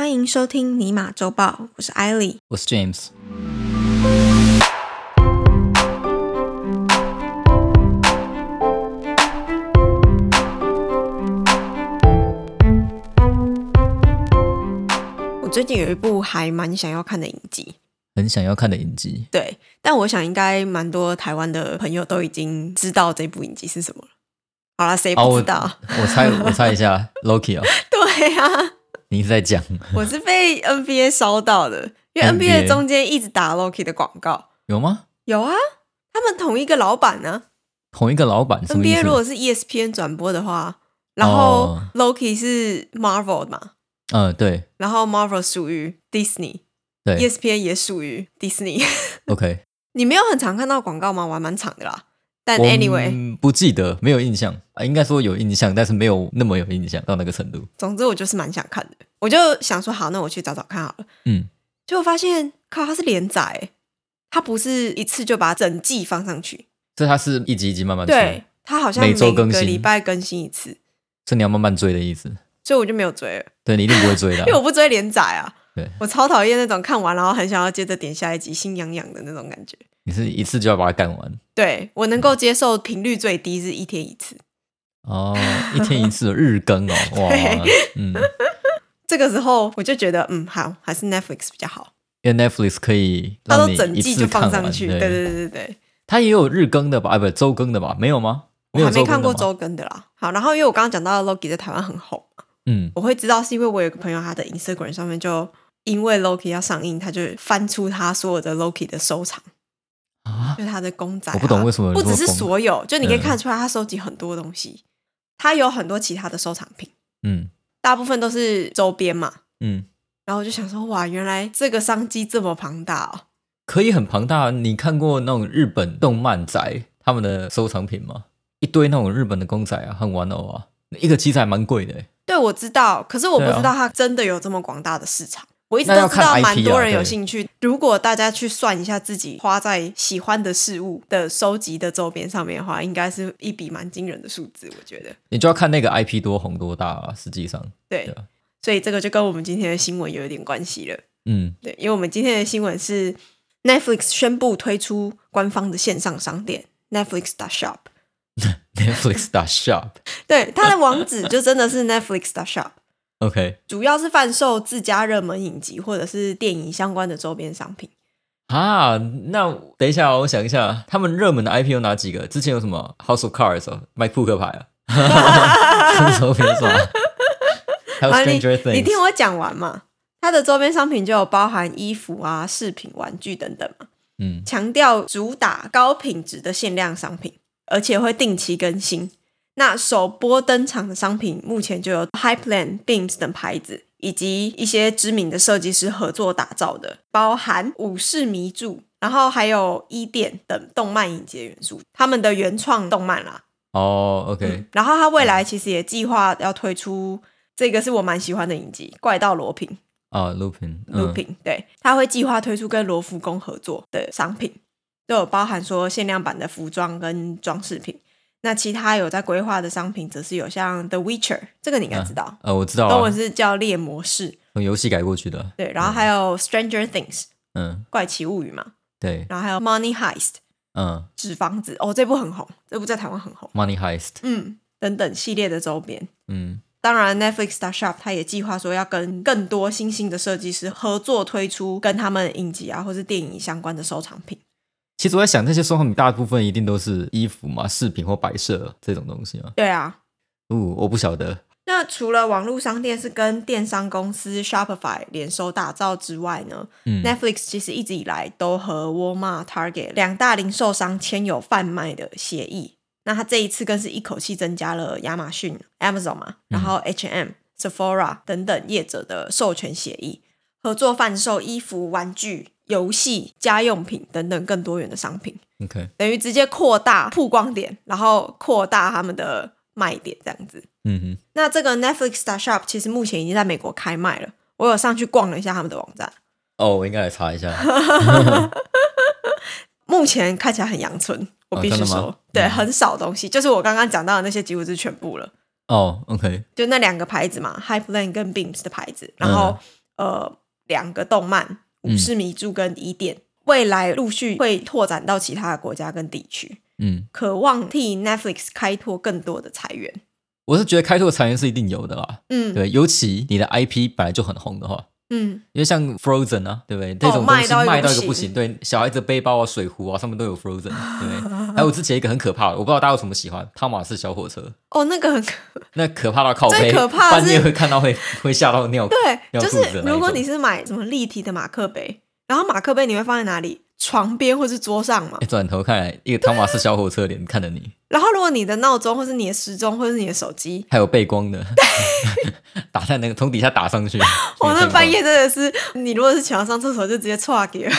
欢迎收听尼玛周报，我是艾莉。我是 James。我最近有一部还蛮想要看的影集，很想要看的影集，对，但我想应该蛮多台湾的朋友都已经知道这部影集是什么了。好了，谁不知道？我猜我猜一下，Loki 哦，对呀、你在讲我是被 NBA 烧到的，因为 NBA 中间一直打 Loki 的广告。有吗？有啊，他们同一个老板呢、同一个老板 NBA 如？果是 E ESPN 转播的话，然后哦 Loki 是 Marvel 嘛，嗯，对然后 Marvel 属于 Disney，对，ESPN 也属于 Disney。OK。你没有很常看到广告吗？我还蛮长的啦。但 anyway，嗯不记得，没有印象啊，应该说有印象，但是没有那么有印象到那个程度。总之我就是蛮想看的。我就想说，好，那我去找找看好了。嗯，结果发现，靠，它是连载欸，它不是一次就把整季放上去。所以它是一集一集慢慢出，对，它好像每周更新个礼拜更新一次，所以你要慢慢追的意思。所以我就没有追了。对你一定不会追的啊、因为我不追连载啊。对我超讨厌那种看完然后很想要接着点下一集，心痒痒的那种感觉。你是一次就要把它干完对我能够接受频率最低是一天一次，哦，一天一次的日更哦，哇对，嗯，这个时候我就觉得嗯好，还是 Netflix 比较好，因为 Netflix 可以它都整季就放上去。对对对对对，它也有日更的吧？啊，不，周更的吧？没有吗？我有还没看过周更的吗，周更的啦。好，然后因为我刚刚讲到 Loki 在台湾很红嘛，嗯，我会知道是因为我有个朋友他的 Instagram 上面就因为 Loki 要上映，他就翻出他所有的 Loki 的收藏。啊，就是他的公仔、啊，我不懂为什么不只是所有，就你可以嗯看出来他收集很多东西，他有很多其他的收藏品，嗯大部分都是周边嘛。嗯，然后我就想说，哇，原来这个商机这么庞大哦！可以很庞大。你看过那种日本动漫宅他们的收藏品吗？一堆那种日本的公仔啊，很玩偶啊，一个机仔蛮贵的欸。对，我知道，可是我不知道它真的有这么广大的市场。我一直都知道蛮多人有兴趣。如果大家去算一下自己花在喜欢的事物的收集的周边上面的话，应该是一笔蛮惊人的数字。我觉得，你就要看那个 IP 多红多大啊，实际上，对所以这个就跟我们今天的新闻有一点关系了。嗯，对，因为我们今天的新闻是 Netflix 宣布推出官方的线上商店 Netflix Shop。Netflix 打 Shop，OK，、对，它的网址就真的是 Netflix Shop，OK 主要是贩售自家热门影集或者是电影相关的周边商品。啊，那等一下哦，我想一下，他们热门的 IP 有哪几个？之前有什么 House of Cards 哦，卖扑克牌啊，周边什么？还有啊，你 Stranger Things，你听我讲完嘛。它的周边商品就有包含衣服啊、饰品、玩具等等嘛，嗯强调主打高品质的限量商品，而且会定期更新。那首播登场的商品目前就有 Highland、Beams 等牌子，以及一些知名的设计师合作打造的，包含武士迷柱，然后还有伊甸等动漫影节元素，他们的原创动漫啦。哦，OK，、嗯，然后他未来其实也计划要推出这个是我蛮喜欢的影集《怪盗罗平》。啊，Lupin，嗯 Lupin，、对，他会计划推出跟罗浮宫合作的商品，都有包含说限量版的服装跟装饰品。那其他有在规划的商品，则是有像 The Witcher，这个你应该知道，呃，我知道啊。中文，是叫猎魔士，从游戏改过去的，对，然后还有 Stranger Things 嗯，怪奇物语嘛，对，然后还有 Money Heist 嗯。纸房子，哦，这部很红，这部在台湾很红，，Money Heist，嗯，等等系列的周边。嗯，当然，Netflix Star Shop 它也计划说要跟更多新兴的设计师合作推出跟他们影集啊或是电影相关的收藏品。其实我在想，那些收藏品大部分一定都是衣服嘛、饰品或摆设这种东西嘛。对啊，哦，我不晓得。那除了网络商店是跟电商公司 Shopify 联手打造之外呢、嗯 n e t f l i x 其实一直以来都和 Walmart、Target 两大零售商签有贩卖的协议。那它这一次更是一口气增加了亚马逊、Amazon 嘛，然后 H&M、Sephora 等等业者的授权协议，合作贩售衣服、玩具、游戏、家用品等等更多元的商品。OK，等于直接扩大曝光点，然后扩大他们的卖点，这样子。嗯哼，那这个 Netflix Star Shop 其实目前已经在美国开卖了，我有上去逛了一下他们的网站，哦，我应该来查一下。目前看起来很阳春，我必须说，对，嗯。很少东西，就是我刚刚讲到的那些几乎是全部了，哦，OK，就那两个牌子嘛，Hypeland 跟 Beams 的牌子，然后、呃两个动漫《嗯武士迷住》跟《疑点》，未来陆续会拓展到其他的国家跟地区，嗯，渴望替 Netflix 开拓更多的裁员。我是觉得开拓裁员是一定有的啦。嗯，对，尤其你的 IP 本来就很红的话，嗯，因为像 Frozen 啊，对不对？这种东西卖到一个不行，对，小孩子背包啊、水壶啊，上面都有 Frozen，对不对？还有之前一个很可怕的，我不知道大家有什么喜欢，汤马士小火车，哦，那个很可 那可怕到靠背，最可怕半夜会看到会 会吓到尿。对，就是如果你是买什么立体的马克杯，然后马克杯你会放在哪里？床边或是桌上嘛哎，。转头看来，一个汤马斯小火车脸看着你，然后如果你的闹钟或是你的时钟或是你的手机，还有背光的，打在那个从底下打上去。我，那半夜真的是，你如果是想要上厕所就直接歘给了。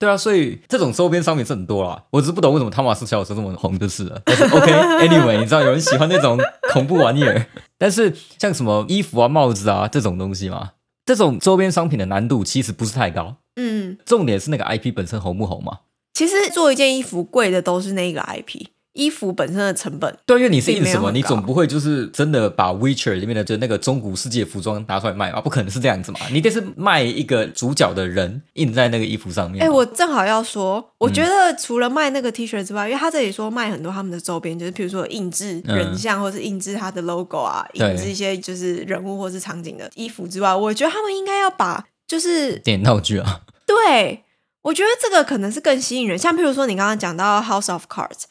对啊，所以这种周边商品是很多啦。我只是不懂为什么汤马斯小火车这么红就是了。但是 OK，Anyway，、你知道有人喜欢那种恐怖玩意儿，但是像什么衣服啊、帽子啊这种东西嘛，这种周边商品的难度其实不是太高，嗯，重点是那个 IP 本身红不红嘛。其实做一件衣服贵的都是那个 IP，衣服本身的成本。对，因为你印什么，你总不会就是真的把 Witcher 里面的就那个中古世界服装拿出来卖吧？不可能是这样子嘛，你得是卖一个主角的人印在那个衣服上面嘛。哎、我正好要说，我觉得除了卖那个 T 恤之外，因为他这里说卖很多他们的周边，就是譬如说印制人像，或是印制他的 logo 啊，印制一些就是人物或是场景的衣服之外，我觉得他们应该要把就是点道具啊，对，我觉得这个可能是更吸引人。像譬如说你刚刚讲到 House of Cards，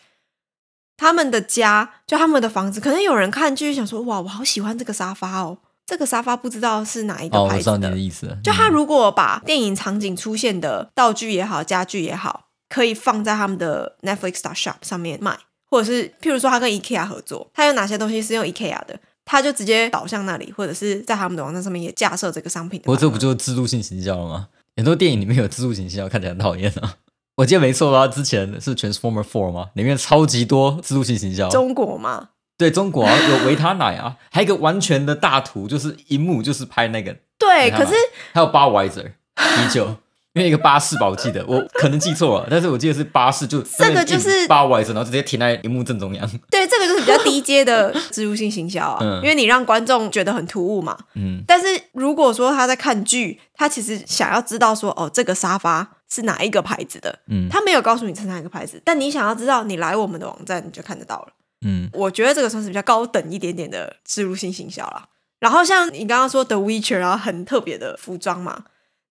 他们的家就他们的房子，可能有人看剧想说，哇，我好喜欢这个沙发哦，这个沙发不知道是哪一个哦，我牌知道子的。你的意思了。就他如果把电影场景出现的道具也好、家具也好，可以放在他们的 Netflix Star Shop 上面卖，或者是譬如说他跟 IKEA 合作，他有哪些东西是用 IKEA 的，他就直接导向那里，或者是在他们的网站上面也架设这个商品的不过贩卖。这不就是自助性行销了吗？很多电影里面有自助性行销，看起来很讨厌啊。我记得没错吧？之前是 Transformer Four 吗？里面超级多自助性行销。中国嘛？对中国啊，有维他奶啊，还有一个完全的大图，就是荧幕就是拍那个，对，可是还有 Budweiser 啤酒，因为一个巴士吧，我记得我可能记错了，但是我记得是巴士就这个就是 Budweiser，然后直接停在荧幕正中央。对这个就是比较低阶的植入性行销啊，嗯因为你让观众觉得很突兀嘛。嗯，但是如果说他在看剧，他其实想要知道说，哦，这个沙发是哪一个牌子的，嗯他没有告诉你是哪一个牌子，但你想要知道，你来我们的网站你就看得到了。嗯，我觉得这个算是比较高等一点点的植入性行销啦。然后像你刚刚说 The Witcher，然后很特别的服装嘛，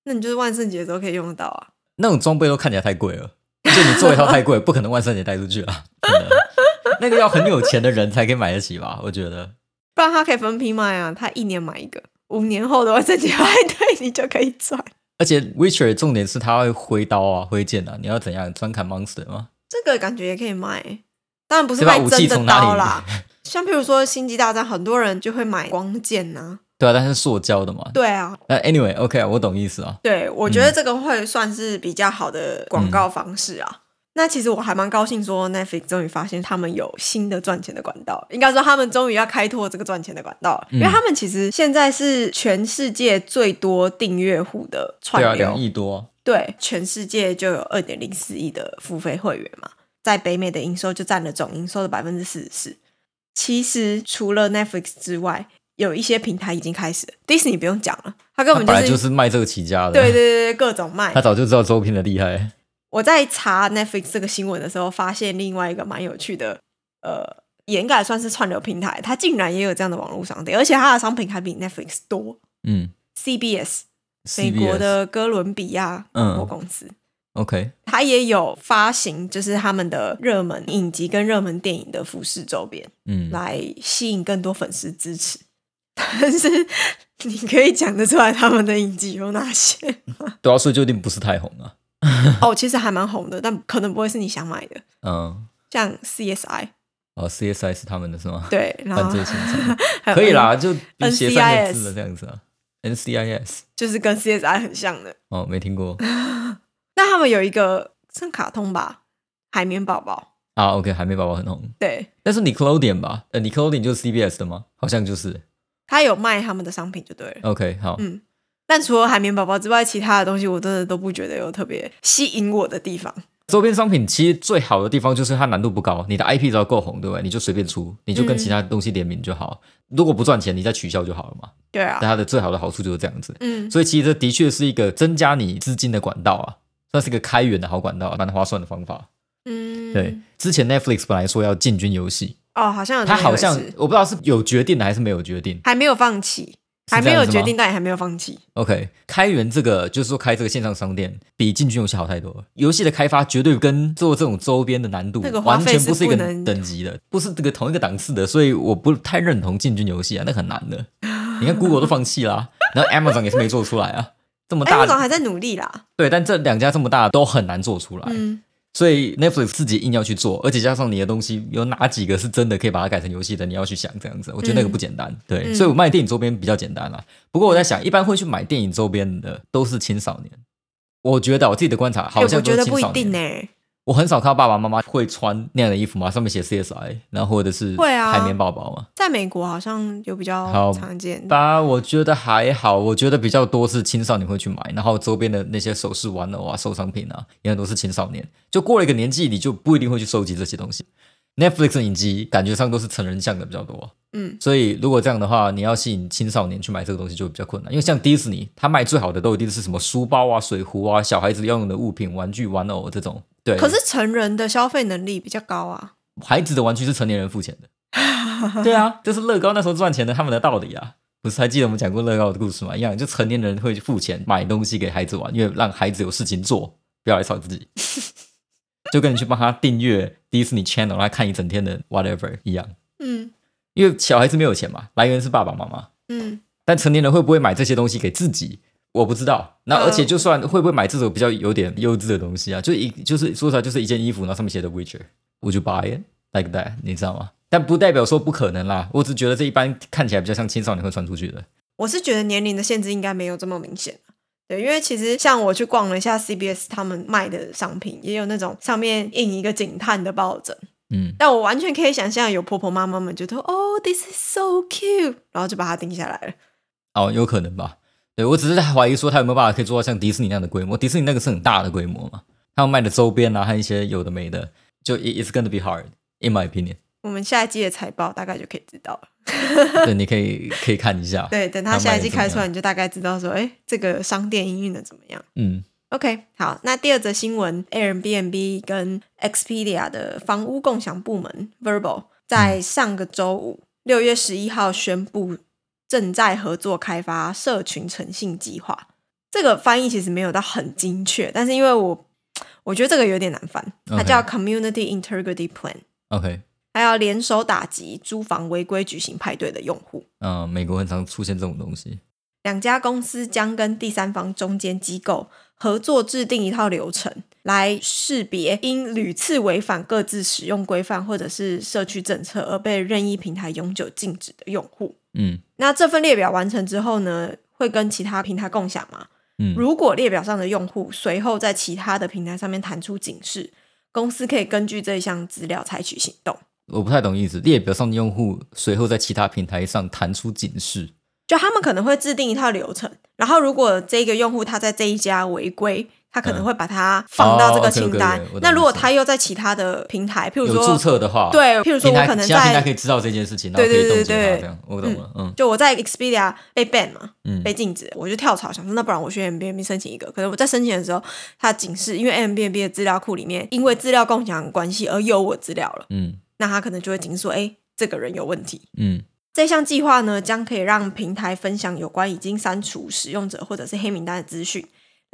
那你就是万圣节的时候可以用得到啊。那种装备都看起来太贵了，就你做一套太贵，不可能万圣节带出去啊。那个要很有钱的人才可以买得起吧？我觉得。不然他可以分批卖啊，他一年买一个，五年后的万圣节派对你就可以赚。而且 Witcher 重点是他会挥刀啊、挥剑啊，你要怎样专砍 monster 吗？这个感觉也可以卖，当然不是卖真的刀啦。像譬如说《星际大战》，很多人就会买光剑呐、对啊，但是塑胶的嘛。对啊，那 anyway，OK，、我懂意思啊。对我觉得这个会算是比较好的广告方式啊。那其实我还蛮高兴，说 Netflix 终于发现他们有新的赚钱的管道，应该说他们终于要开拓这个赚钱的管道了，因为他们其实现在是全世界最多订阅户的串对啊，流，两亿多。对，全世界就有二点零四亿的付费会员嘛，在北美的营收就占了总营收的百分之四十四。其实除了 Netflix 之外，有一些平台已经开始了，Disney 不用讲了，他根本就是本来就是卖这个起家的。对对对对各种卖他。早就知道周边的厉害。我在查 Netflix 这个新闻的时候，发现另外一个蛮有趣的，呃，也应该算是串流平台，它竟然也有这样的网络商店，而且它的商品还比 Netflix 多。嗯 CBS 美国的哥伦比亚广播公司。OK，它也有发行，就是他们的热门影集跟热门电影的服饰周边，嗯，来吸引更多粉丝支持。但是你可以讲得出来他们的影集有哪些？对啊，所以就一定不是太红啊。哦，其实还蛮红的，但可能不会是你想买的，嗯，像 CSI 哦，CSI 是他们的是吗？对，然后犯罪现场 可以啦，就写三 NCIS 个字的这样子啊。NCIS 就是跟 CSI 很像的。哦，没听过那他们有一个像卡通吧，海绵宝宝，啊。OK，海绵宝宝很红，对，但是 Nickelodeon 吧？呃，Nickelodeon 就是 CBS 的吗？好像就是。他有卖他们的商品就对了。OK，好，嗯，但除了海绵宝宝之外，其他的东西我真的都不觉得有特别吸引我的地方。周边商品其实最好的地方就是它难度不高，你的 IP 只要够红，对不对？你就随便出，你就跟其他东西联名就好。如果不赚钱，你再取消就好了嘛。对啊，但它的最好的好处就是这样子。嗯，所以其实这的确是一个增加你资金的管道啊，算是一个开源的好管道，蛮划算的方法。嗯，对，之前 Netflix 本来说要进军游戏，哦，好像有他好像我不知道是有决定的还是没有决定。还没有放弃，这还没有决定，但也还没有放弃。OK，开源这个就是说开这个线上商店比进军游戏好太多了。游戏的开发绝对跟做这种周边的难度那个完全不是一个等级的，不是这个同一个档次的，所以我不太认同进军游戏啊，那很难的。你看 Google 都放弃啦，然后 Amazon 也是没做出来啊，这么大，Amazon 还在努力啦。对，但这两家这么大都很难做出来。嗯，所以 Netflix 自己硬要去做，而且加上你的东西有哪几个是真的可以把它改成游戏的，你要去想这样子，我觉得那个不简单。对，嗯所以我卖电影周边比较简单啦。不过我在想，一般会去买电影周边的都是青少年。我觉得我自己的观察哎好像我觉得不一都是青少定年。呢。我很少看到爸爸妈妈会穿那样的衣服嘛，上面写 CSI，然后或者是会啊海绵宝宝嘛。在美国好像有比较好常见。吧，我觉得还好，我觉得比较多是青少年会去买，然后周边的那些首饰、玩偶啊、收藏品啊，也很多是青少年。就过了一个年纪，你就不一定会去收集这些东西。Netflix 的影集感觉上都是成人向的比较多，嗯，所以如果这样的话，你要吸引青少年去买这个东西就会比较困难。因为像迪士尼，他卖最好的都一定是什么书包啊、水壶啊、小孩子要用的物品、玩具、玩偶这种。对，可是成人的消费能力比较高啊。孩子的玩具是成年人付钱的。对啊，就是乐高那时候赚钱的他们的道理啊。不是还记得我们讲过乐高的故事吗？一样，就成年人会付钱买东西给孩子玩，因为让孩子有事情做，不要来吵自己。就跟你去帮他订阅 Disney Channel，让他看一整天的 whatever 一样。嗯因为小孩子没有钱嘛，来源是爸爸妈妈。嗯，但成年人会不会买这些东西给自己？我不知道。那嗯而且就算会不会买这种比较有点幼稚的东西啊？就一就是说出来就是一件衣服，然后上面写的 Witcher，would you buy it like that？你知道吗？但不代表说不可能啦。我只觉得这一般看起来比较像青少年会穿出去的。我是觉得年龄的限制应该没有这么明显啊对，因为其实像我去逛了一下 CBS 他们卖的商品，也有那种上面印一个警探的抱枕，嗯，但我完全可以想象有婆婆妈妈们觉得哦，this is so cute，然后就把它定下来了。哦，有可能吧。对我只是在怀疑说他有没有办法可以做到像迪士尼那样的规模。迪士尼那个是很大的规模嘛，他们卖的周边啊和一些有的没的，就 it- it's gonna be hard in my opinion。我们下一季的财报大概就可以知道了。对，你可以可以看一下。对，等它他下一季开出来，你就大概知道说，哎，这个商店营运的怎么样。嗯 OK，好，那第二则新闻，Airbnb 跟 Expedia 的房屋共享部门 Verbal 在上个周五六月十一号宣布正在合作开发社群诚信计划。这个翻译其实没有到很精确，但是因为我我觉得这个有点难翻，它叫 Community Integrity Plan，，OK，还要联手打击租房违规举行派对的用户。嗯，美国很常出现这种东西。两家公司将跟第三方中间机构合作，制定一套流程，来识别因屡次违反各自使用规范或者是社区政策而被任意平台永久禁止的用户。嗯那这份列表完成之后呢，会跟其他平台共享嘛？嗯如果列表上的用户随后在其他的平台上面弹出警示，公司可以根据这一项资料采取行动。我不太懂意思。列表上的用户随后在其他平台上弹出警示。就他们可能会制定一套流程，然后如果这个用户他在这一家违规，他可能会把它放到这个清单。那如果他又在其他的平台，譬如有说注册的话，，对，譬如说我可能其他平台可以知道这件事情，对对对对这样我懂了。嗯就我在 Expedia 被 ban 嘛，嗯被禁止，我就跳槽，想说那不然我去 M B N B 申请一个。可能我在申请的时候，他警示，因为 M B N B 的资料库里面因为资料共享的关系而有我资料了，嗯那他可能就会警示说，哎，这个人有问题。嗯这项计划呢，将可以让平台分享有关已经删除使用者或者是黑名单的资讯，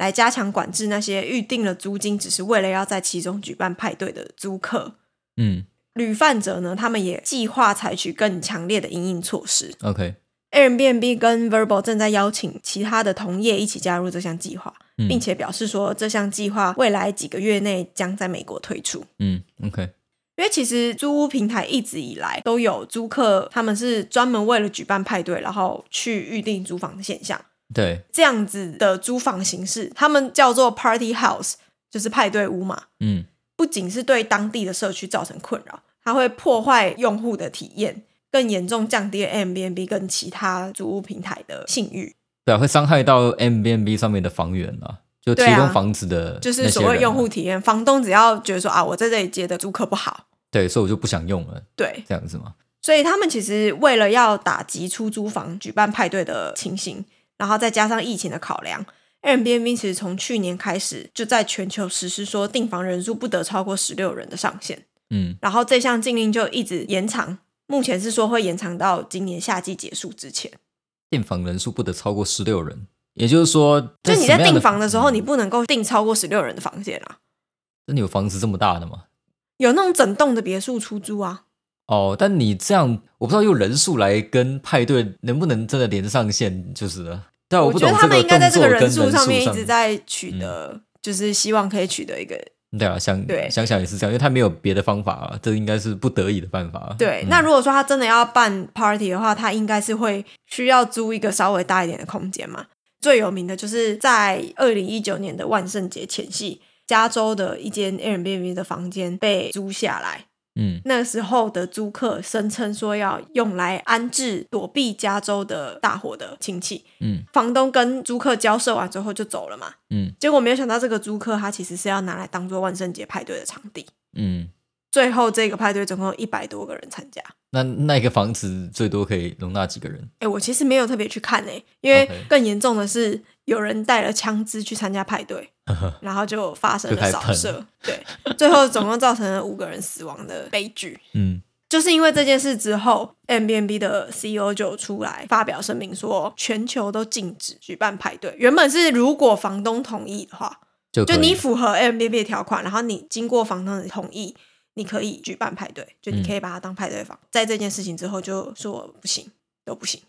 来加强管制那些预定了租金只是为了要在其中举办派对的租客。嗯旅犯者呢，他们也计划采取更强烈的应应措施。，OK，Airbnb 跟 Verbal 正在邀请其他的同业一起加入这项计划，嗯并且表示说这项计划未来几个月内将在美国推出。嗯 OK，因为其实租屋平台一直以来都有租客，他们是专门为了举办派对，然后去预定租房的现象。对，这样子的租房形式，他们叫做 Party House，就是派对屋嘛。嗯不仅是对当地的社区造成困扰，它会破坏用户的体验，更严重降低了 Airbnb 跟其他租屋平台的信誉。对啊，会伤害到 M B N B 上面的房源啊。就提供房子的就是所谓用户体验，房东只要觉得说啊，我在这里接的租客不好，对，所以我就不想用了，对，这样子嘛。所以他们其实为了要打击出租房举办派对的情形，然后再加上疫情的考量，Airbnb 其实从去年开始就在全球实施说订房人数不得超过十六人的上限，嗯，然后这项禁令就一直延长，目前是说会延长到今年夏季结束之前。订房人数不得超过十六人，也就是说，就你在订房的时候，嗯你不能够订超过十六人的房间啊。那你有房子这么大的吗？有那种整栋的别墅出租啊，哦，但你这样，我不知道用人数来跟派对能不能真的连上线，就是了。但我，不懂这个们应该在这个动作跟人数上面一直在取得，就是希望可以取得一个对啊，想对想想也是这样，因为他没有别的方法啊，这应该是不得已的办法啊。对。嗯那如果说他真的要办 party 的话，他应该是会需要租一个稍微大一点的空间嘛。最有名的就是在二零一九年的万圣节前夕，加州的一间 Airbnb 的房间被租下来。嗯那时候的租客声称说要用来安置躲避加州的大火的亲戚，嗯房东跟租客交涉完之后就走了嘛。嗯结果没有想到，这个租客他其实是要拿来当做万圣节派对的场地。嗯，最后这个派对总共有一百多个人参加。那那个房子最多可以容纳几个人？哎，我其实没有特别去看诶，因为更严重的是有人带了枪支去参加派对，然后就发生了扫射。对，最后总共造成了五个人死亡的悲剧。嗯就是因为这件事之后，Airbnb 的 CEO 就出来发表声明说，全球都禁止举办派对。原本是如果房东同意的话，就就你符合 Airbnb 的条款，然后你经过房东的同意，你可以举办派对，就你可以把它当派对房。在这件事情之后，就说不行，都不行。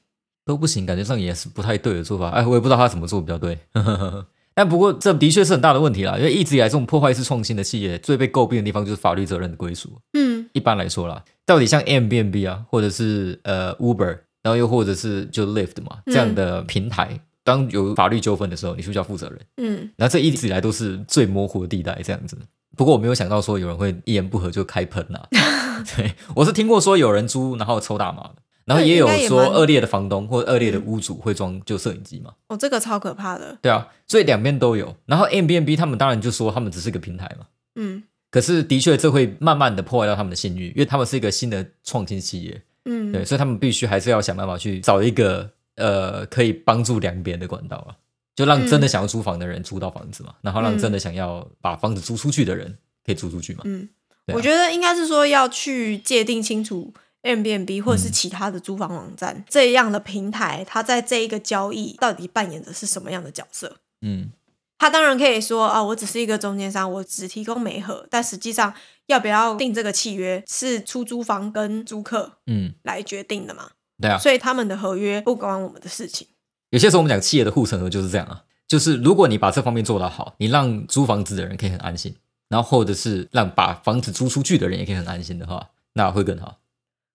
都不行，感觉上也是不太对的做法。哎，我也不知道他怎么做比较对。但不过这的确是很大的问题啦，因为一直以来这种破坏式创新的企业最被诟病的地方就是法律责任的归属。嗯一般来说啦，到底像 Airbnb 啊，或者是呃 Uber，然后又或者是就 Lyft 嘛嗯这样的平台，当有法律纠纷的时候，你是不是要负责任？嗯，然后这一直以来都是最模糊的地带，这样子。不过我没有想到说有人会一言不合就开喷呐、对我是听过说有人租然后抽大麻的，然后也有说恶劣的房东或恶劣的屋主会装就摄影机嘛。哦，这个超可怕的。对啊，所以两边都有。然后 M B N B 他们当然就说他们只是个平台嘛，嗯可是的确这会慢慢的破坏到他们的信誉，因为他们是一个新的创新企业，嗯，对，所以他们必须还是要想办法去找一个呃可以帮助两边的管道啊，就让真的想要租房的人租到房子嘛，然后让真的想要把房子租出去的人可以租出去嘛。嗯，啊我觉得应该是说要去界定清楚 Airbnb 或者嗯。是其他的租房网站、这样的平台，它在这一个交易到底扮演的是什么样的角色？嗯，他当然可以说啊，我只是一个中间商，我只提供媒合，但实际上要不要定这个契约是出租房跟租客嗯，来决定的嘛，对啊，所以他们的合约不关我们的事情。有些时候我们讲企业的护城河就是这样啊，就是如果你把这方面做得好，你让租房子的人可以很安心，然后或者是让把房子租出去的人也可以很安心的话，那会更好，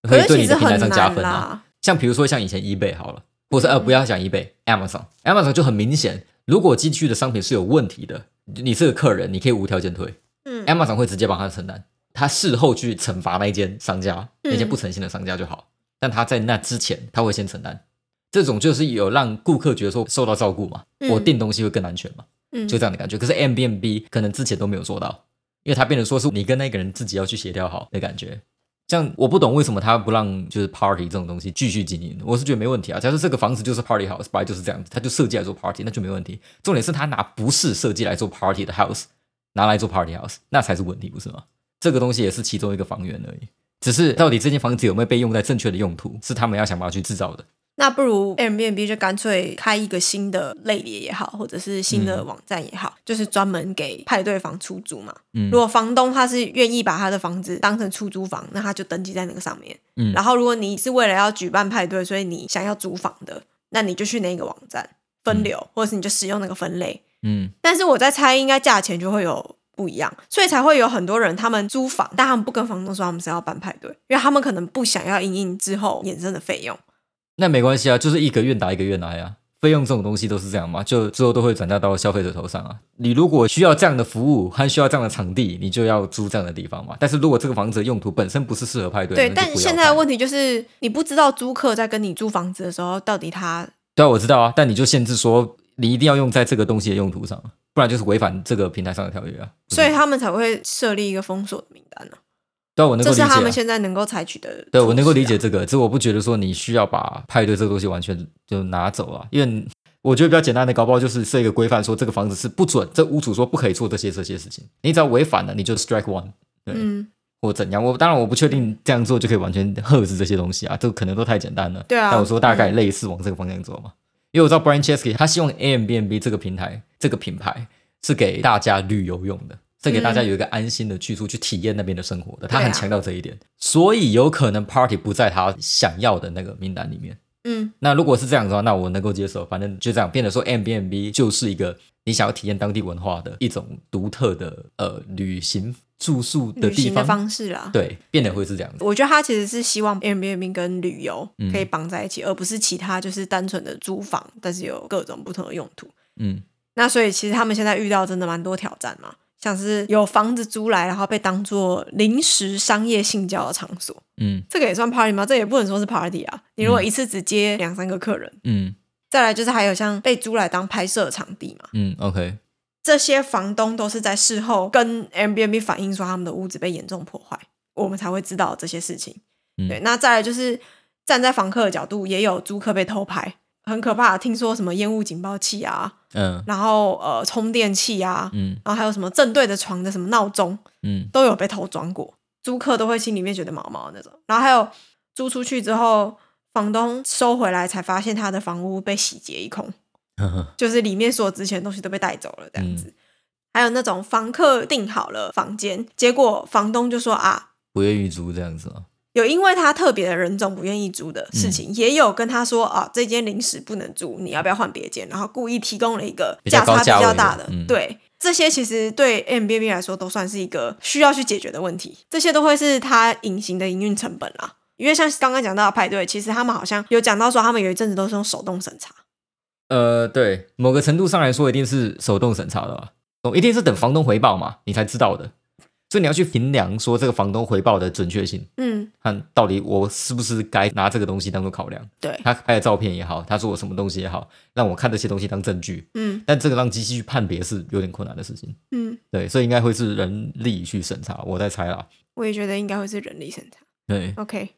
可以对你的平台上加分啊。像比如说像以前 eBay 好了，或者呃嗯。不要讲 eBay，Amazon，Amazon 就很明显，如果寄去的商品是有问题的，你是个客人，你可以无条件退嗯，Amazon 会直接帮他承担，他事后去惩罚那一间商家，嗯。那间不诚信的商家就好，但他在那之前他会先承担，这种就是有让顾客觉得说受到照顾嘛，嗯。我订东西会更安全嘛，嗯。就这样的感觉。可是 M B N B 可能之前都没有做到，因为他变成说是你跟那个人自己要去协调好的感觉。像我不懂为什么他不让就是 party 这种东西继续经营，我是觉得没问题啊。假设这个房子就是 party house，本来就是这样子，他就设计来做 party，那就没问题。重点是他拿不是设计来做 party 的 house 拿来做 party house，那才是问题，不是吗？这个东西也是其中一个房源而已，只是到底这间房子有没有被用在正确的用途，是他们要想办法去制造的。那不如 Airbnb 就干脆开一个新的类别也好，或者是新的网站也好，就是专门给派对房出租嘛。嗯如果房东他是愿意把他的房子当成出租房，那他就登记在那个上面。嗯然后如果你是为了要举办派对，所以你想要租房的，那你就去那个网站分流，或者是你就使用那个分类。嗯但是我在猜，应该价钱就会有不一样，所以才会有很多人他们租房，但他们不跟房东说他们是要办派对，因为他们可能不想要因应之后衍生的费用。那没关系啊，就是一个愿打一个愿挨啊。费用这种东西都是这样嘛，就最后都会转嫁到消费者头上啊。你如果需要这样的服务还需要这样的场地，你就要租这样的地方嘛。但是如果这个房子的用途本身不是适合派对，对，但现在的问题就是，你不知道租客在跟你租房子的时候，到底他对啊，我知道啊，但你就限制说你一定要用在这个东西的用途上，不然就是违反这个平台上的条约啊。所以他们才会设立一个封锁的名单呢、对啊，我能够理解、啊。这是他们现在能够采取的、对，我能够理解。这个，只是我不觉得说你需要把派对这个东西完全就拿走啊，因为我觉得比较简单的，搞不好就是设一个规范，说这个房子是不准，这屋主说不可以做这些这些事情，你只要违反了，你就 strike one，对，嗯，或怎样。我当然我不确定这样做就可以完全遏制这些东西啊，这个可能都太简单了。对啊但我说大概类似往这个方向走嘛，因为我知道 Brian Chesky 他希望 Airbnb 这个平台这个品牌是给大家旅游用的。是给大家有一个安心的去处去体验那边的生活的，他很强调这一点，所以有可能 Party 不在他想要的那个名单里面。嗯，那如果是这样的话，那我能够接受。反正就这样，变得说 M B N B 就是一个你想要体验当地文化的一种独特的呃旅行住宿的地方，旅行的方式啦。对，变得会是这样子。我觉得他其实是希望 Airbnb 跟旅游嗯可以绑在一起，而不是其他就是单纯的租房，但是有各种不同的用途。嗯那所以其实他们现在遇到真的蛮多挑战嘛，像是有房子租来，然后被当做临时商业性交的场所，嗯这个也算 party 吗？这也不能说是 party 啊。你如果一次只接两三个客人，嗯再来就是还有像被租来当拍摄场地嘛，嗯，OK，这些房东都是在事后跟 Airbnb 反映说他们的屋子被严重破坏，我们才会知道这些事情。嗯对，那再来就是站在房客的角度，也有租客被偷拍，很可怕。听说什么烟雾警报器啊，嗯然后呃充电器啊，嗯然后还有什么正对着床的什么闹钟嗯都有被偷装过，租客都会心里面觉得毛毛那种。然后还有租出去之后，房东收回来才发现他的房屋被洗劫一空。就是里面所有值钱的东西都被带走了这样子。嗯还有那种房客订好了房间，结果房东就说啊，不愿意租这样子啊。有因为他特别的人种不愿意租的事嗯情，也有跟他说啊，这间临时不能租，你要不要换别间？然后故意提供了一个价差比较大的，嗯对。这些其实对 M B B 来说都算是一个需要去解决的问题，这些都会是他隐形的营运成本啦。因为像刚刚讲到的派对，其实他们好像有讲到说，他们有一阵子都是用手动审查，呃，对，某个程度上来说，一定是手动审查的吧？哦，一定是等房东回报嘛，你才知道的。所以你要去衡量说这个房东回报的准确性，嗯，看到底我是不是该拿这个东西当做考量。对，他拍的照片也好，他说我什么东西也好，让我看这些东西当证据。嗯但这个让机器去判别是有点困难的事情。嗯，对，所以应该会是人力去审查，我在猜啦。我也觉得应该会是人力审查。对，OK，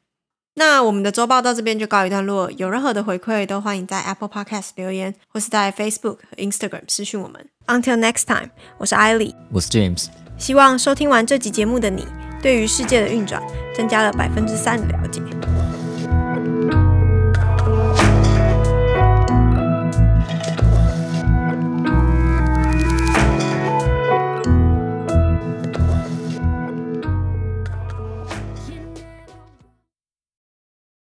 那我们的周报到这边就告一段落。有任何的回馈，都欢迎在 Apple Podcast 留言，或是在 Facebook 和 Instagram 私讯我们。Until next time，我是艾莉。我是 James，希望收听完这集节目的你，对于世界的运转增加了百分之三的了解。